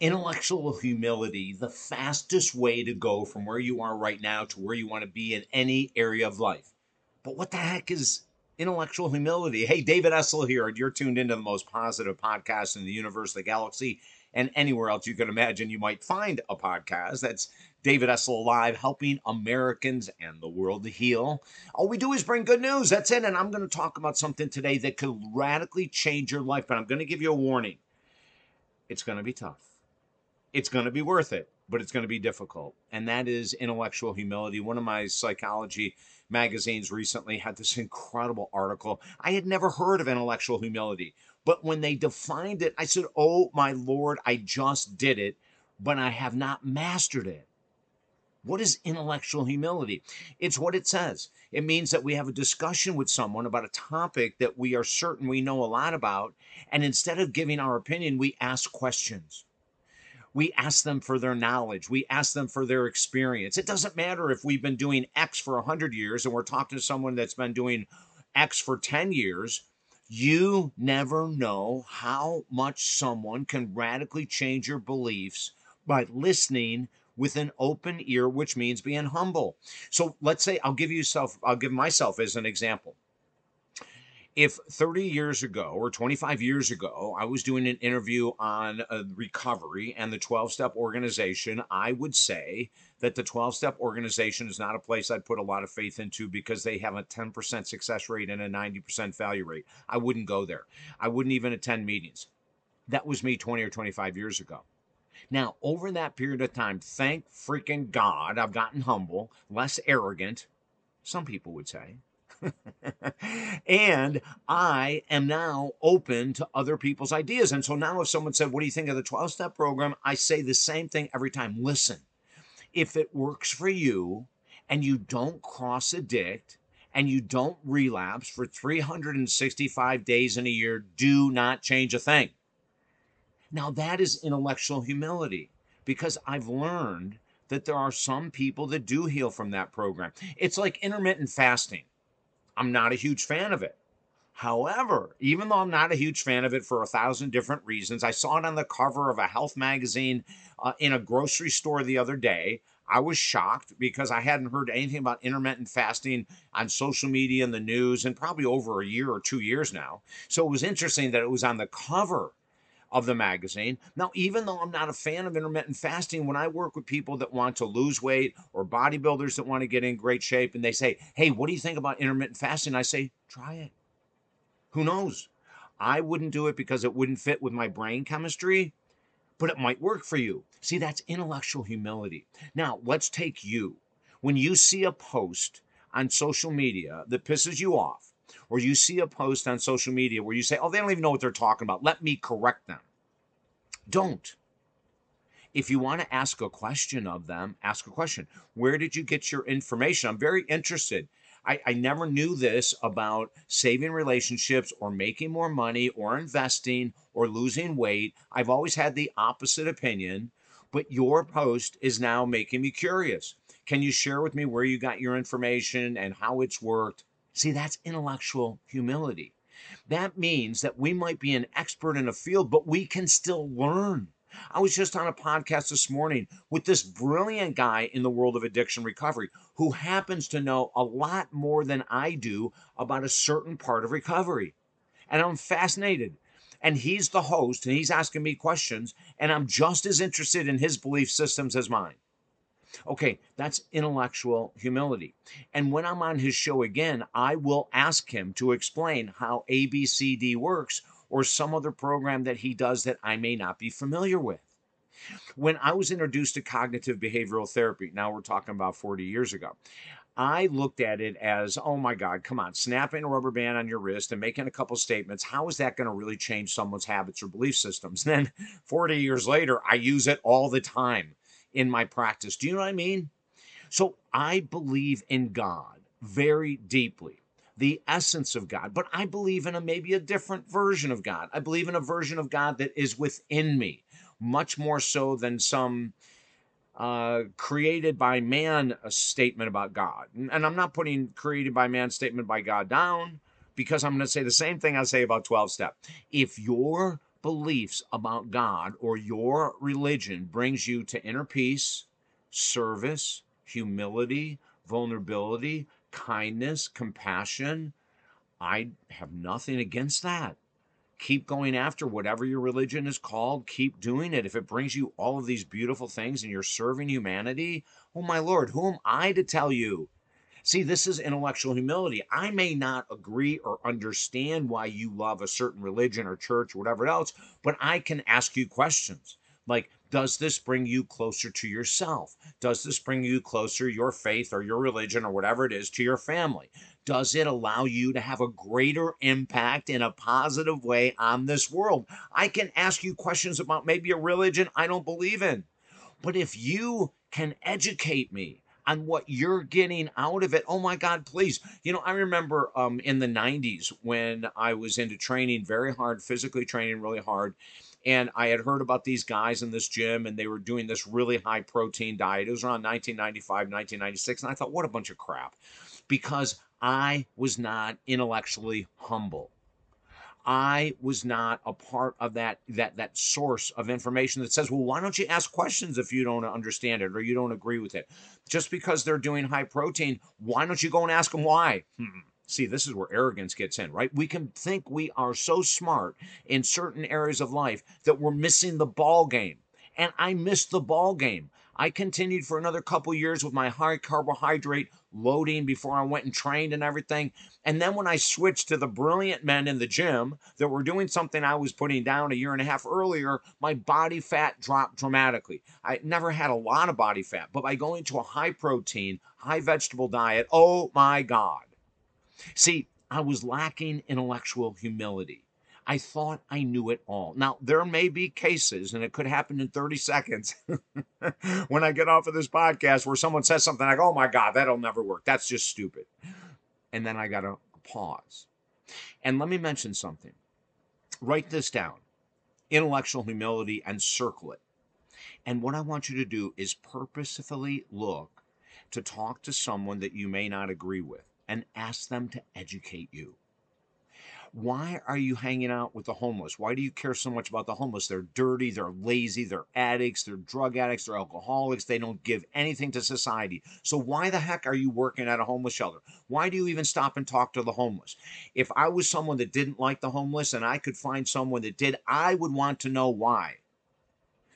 intellectual humility the fastest way to go from where you are right now to where you want to be in any area of life. But what the heck is intellectual humility? Hey, David Essel here, and you're tuned into the most positive podcast in the universe, the galaxy, and anywhere else you can imagine you might find a podcast. That's David Essel Live, helping Americans and the world to heal. All we do is bring good news. That's it. And I'm going to talk about something today that could radically change your life, but I'm going to give you a warning. It's going to be tough it's going to be worth it, but it's going to be difficult. And that is intellectual humility. One of my psychology magazines recently had this incredible article. I had never heard of intellectual humility, but when they defined it, I said, Oh my Lord, I just did it, but I have not mastered it. What is intellectual humility? It's what it says. It means that we have a discussion with someone about a topic that we are certain we know a lot about. And instead of giving our opinion, we ask questions we ask them for their knowledge. We ask them for their experience. It doesn't matter if we've been doing x for 100 years and we're talking to someone that's been doing x for 10 years you never know how much someone can radically change your beliefs by listening with an open ear which means being humble. So let's say i'll give you self i'll give myself as an example if 30 years ago or 25 years ago I was doing an interview on uh, recovery and the 12 step organization, I would say that the 12 step organization is not a place I'd put a lot of faith into because they have a 10% success rate and a 90% failure rate. I wouldn't go there. I wouldn't even attend meetings. That was me 20 or 25 years ago. Now, over that period of time, thank freaking God, I've gotten humble, less arrogant, some people would say and I am now open to other people's ideas. And so now, if someone said, What do you think of the 12 step program? I say the same thing every time. Listen, if it works for you and you don't cross addict, and you don't relapse for 365 days in a year, do not change a thing. Now, that is intellectual humility because I've learned that there are some people that do heal from that program. It's like intermittent fasting. I'm not a huge fan of it. However, even though I'm not a huge fan of it for a thousand different reasons, I saw it on the cover of a health magazine uh, in a grocery store the other day. I was shocked because I hadn't heard anything about intermittent fasting on social media and the news in probably over a year or two years now. So it was interesting that it was on the cover of the magazine. Now, even though I'm not a fan of intermittent fasting, when I work with people that want to lose weight or bodybuilders that want to get in great shape and they say, Hey, what do you think about intermittent fasting? I say, Try it. Who knows? I wouldn't do it because it wouldn't fit with my brain chemistry, but it might work for you. See, that's intellectual humility. Now, let's take you. When you see a post on social media that pisses you off, or you see a post on social media where you say, oh, they don't even know what they're talking about. Let me correct them. Don't. If you want to ask a question of them, ask a question. Where did you get your information? I'm very interested. I, I never knew this about saving relationships or making more money or investing or losing weight. I've always had the opposite opinion, but your post is now making me curious. Can you share with me where you got your information and how it's worked? See, that's intellectual humility. That means that we might be an expert in a field, but we can still learn. I was just on a podcast this morning with this brilliant guy in the world of addiction recovery who happens to know a lot more than I do about a certain part of recovery. And I'm fascinated. And he's the host and he's asking me questions, and I'm just as interested in his belief systems as mine. Okay, that's intellectual humility. And when I'm on his show again, I will ask him to explain how ABCD works or some other program that he does that I may not be familiar with. When I was introduced to cognitive behavioral therapy, now we're talking about 40 years ago, I looked at it as, oh my God, come on, snapping a rubber band on your wrist and making a couple statements. How is that going to really change someone's habits or belief systems? then 40 years later, I use it all the time in my practice. Do you know what I mean? So I believe in God very deeply, the essence of God, but I believe in a maybe a different version of God. I believe in a version of God that is within me, much more so than some uh, created by man a statement about God. And I'm not putting created by man statement by God down because I'm going to say the same thing I say about 12 step. If your beliefs about God or your religion brings you to inner peace, service, humility, vulnerability, kindness, compassion, I have nothing against that. Keep going after whatever your religion is called. Keep doing it. If it brings you all of these beautiful things and you're serving humanity, oh my Lord, who am I to tell you? See, this is intellectual humility. I may not agree or understand why you love a certain religion or church or whatever else, but I can ask you questions like, does this bring you closer to yourself? Does this bring you closer, your faith or your religion or whatever it is, to your family? Does it allow you to have a greater impact in a positive way on this world? I can ask you questions about maybe a religion I don't believe in. But if you can educate me on what you're getting out of it. Oh my God, please. You know, I remember um, in the 90s when I was into training very hard, physically training really hard. And I had heard about these guys in this gym and they were doing this really high protein diet. It was around 1995, 1996. And I thought, what a bunch of crap. Because I was not intellectually humble. I was not a part of that that that source of information that says, well, why don't you ask questions if you don't understand it or you don't agree with it? Just because they're doing high protein, why don't you go and ask them why? Hmm. See, this is where arrogance gets in, right? We can think we are so smart in certain areas of life that we're missing the ball game. And I missed the ball game. I continued for another couple years with my high carbohydrate loading before I went and trained and everything. And then when I switched to the brilliant men in the gym that were doing something I was putting down a year and a half earlier, my body fat dropped dramatically. I never had a lot of body fat, but by going to a high protein, high vegetable diet, oh my God See, I was lacking intellectual humility. I thought I knew it all. Now, there may be cases, and it could happen in 30 seconds when I get off of this podcast where someone says something like, oh my God, that'll never work. That's just stupid. And then I got to pause. And let me mention something. Write this down intellectual humility and circle it. And what I want you to do is purposefully look to talk to someone that you may not agree with and ask them to educate you. Why are you hanging out with the homeless? Why do you care so much about the homeless? They're dirty, they're lazy, they're addicts, they're drug addicts, they're alcoholics, they don't give anything to society. So, why the heck are you working at a homeless shelter? Why do you even stop and talk to the homeless? If I was someone that didn't like the homeless and I could find someone that did, I would want to know why.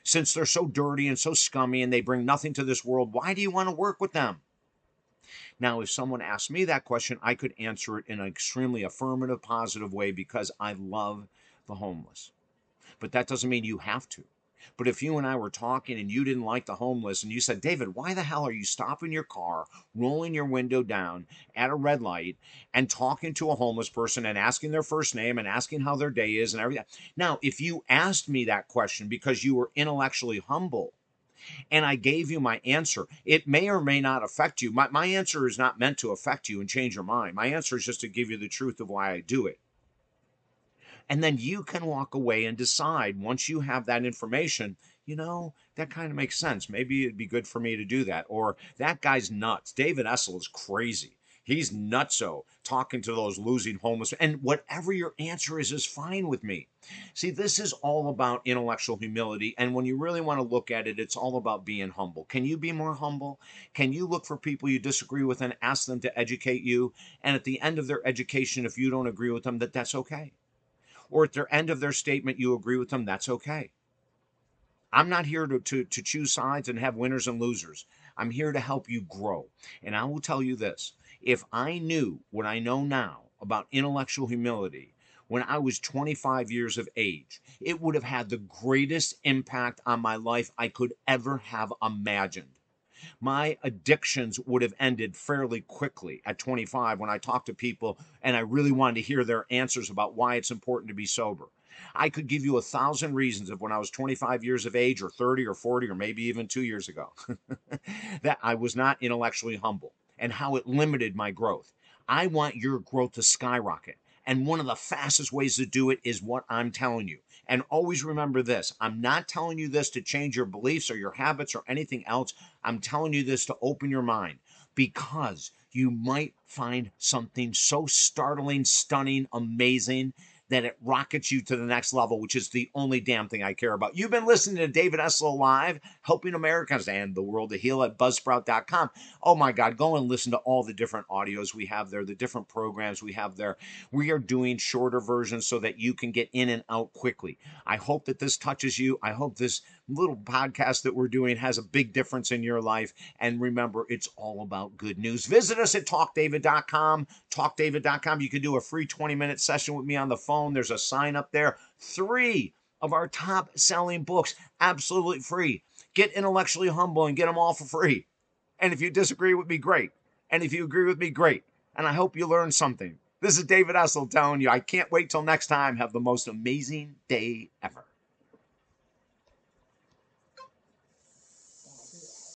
Since they're so dirty and so scummy and they bring nothing to this world, why do you want to work with them? Now, if someone asked me that question, I could answer it in an extremely affirmative, positive way because I love the homeless. But that doesn't mean you have to. But if you and I were talking and you didn't like the homeless and you said, David, why the hell are you stopping your car, rolling your window down at a red light and talking to a homeless person and asking their first name and asking how their day is and everything? Now, if you asked me that question because you were intellectually humble, and I gave you my answer. It may or may not affect you. My, my answer is not meant to affect you and change your mind. My answer is just to give you the truth of why I do it. And then you can walk away and decide once you have that information, you know, that kind of makes sense. Maybe it'd be good for me to do that. Or that guy's nuts. David Essel is crazy. He's nutso talking to those losing homeless. And whatever your answer is, is fine with me. See, this is all about intellectual humility. And when you really want to look at it, it's all about being humble. Can you be more humble? Can you look for people you disagree with and ask them to educate you? And at the end of their education, if you don't agree with them, that that's okay. Or at the end of their statement, you agree with them, that's okay. I'm not here to, to, to choose sides and have winners and losers. I'm here to help you grow. And I will tell you this if I knew what I know now about intellectual humility when I was 25 years of age, it would have had the greatest impact on my life I could ever have imagined. My addictions would have ended fairly quickly at 25 when I talked to people and I really wanted to hear their answers about why it's important to be sober. I could give you a thousand reasons of when I was 25 years of age, or 30, or 40, or maybe even two years ago, that I was not intellectually humble and how it limited my growth. I want your growth to skyrocket. And one of the fastest ways to do it is what I'm telling you. And always remember this I'm not telling you this to change your beliefs or your habits or anything else. I'm telling you this to open your mind because you might find something so startling, stunning, amazing then it rockets you to the next level, which is the only damn thing I care about. You've been listening to David Essel Live, helping Americans and the world to heal at buzzsprout.com. Oh my God, go and listen to all the different audios we have there, the different programs we have there. We are doing shorter versions so that you can get in and out quickly. I hope that this touches you. I hope this little podcast that we're doing has a big difference in your life. And remember, it's all about good news. Visit us at talkdavid.com, talkdavid.com. You can do a free 20 minute session with me on the phone. There's a sign up there. Three of our top selling books, absolutely free. Get intellectually humble and get them all for free. And if you disagree with me, great. And if you agree with me, great. And I hope you learned something. This is David Essel telling you, I can't wait till next time. Have the most amazing day ever.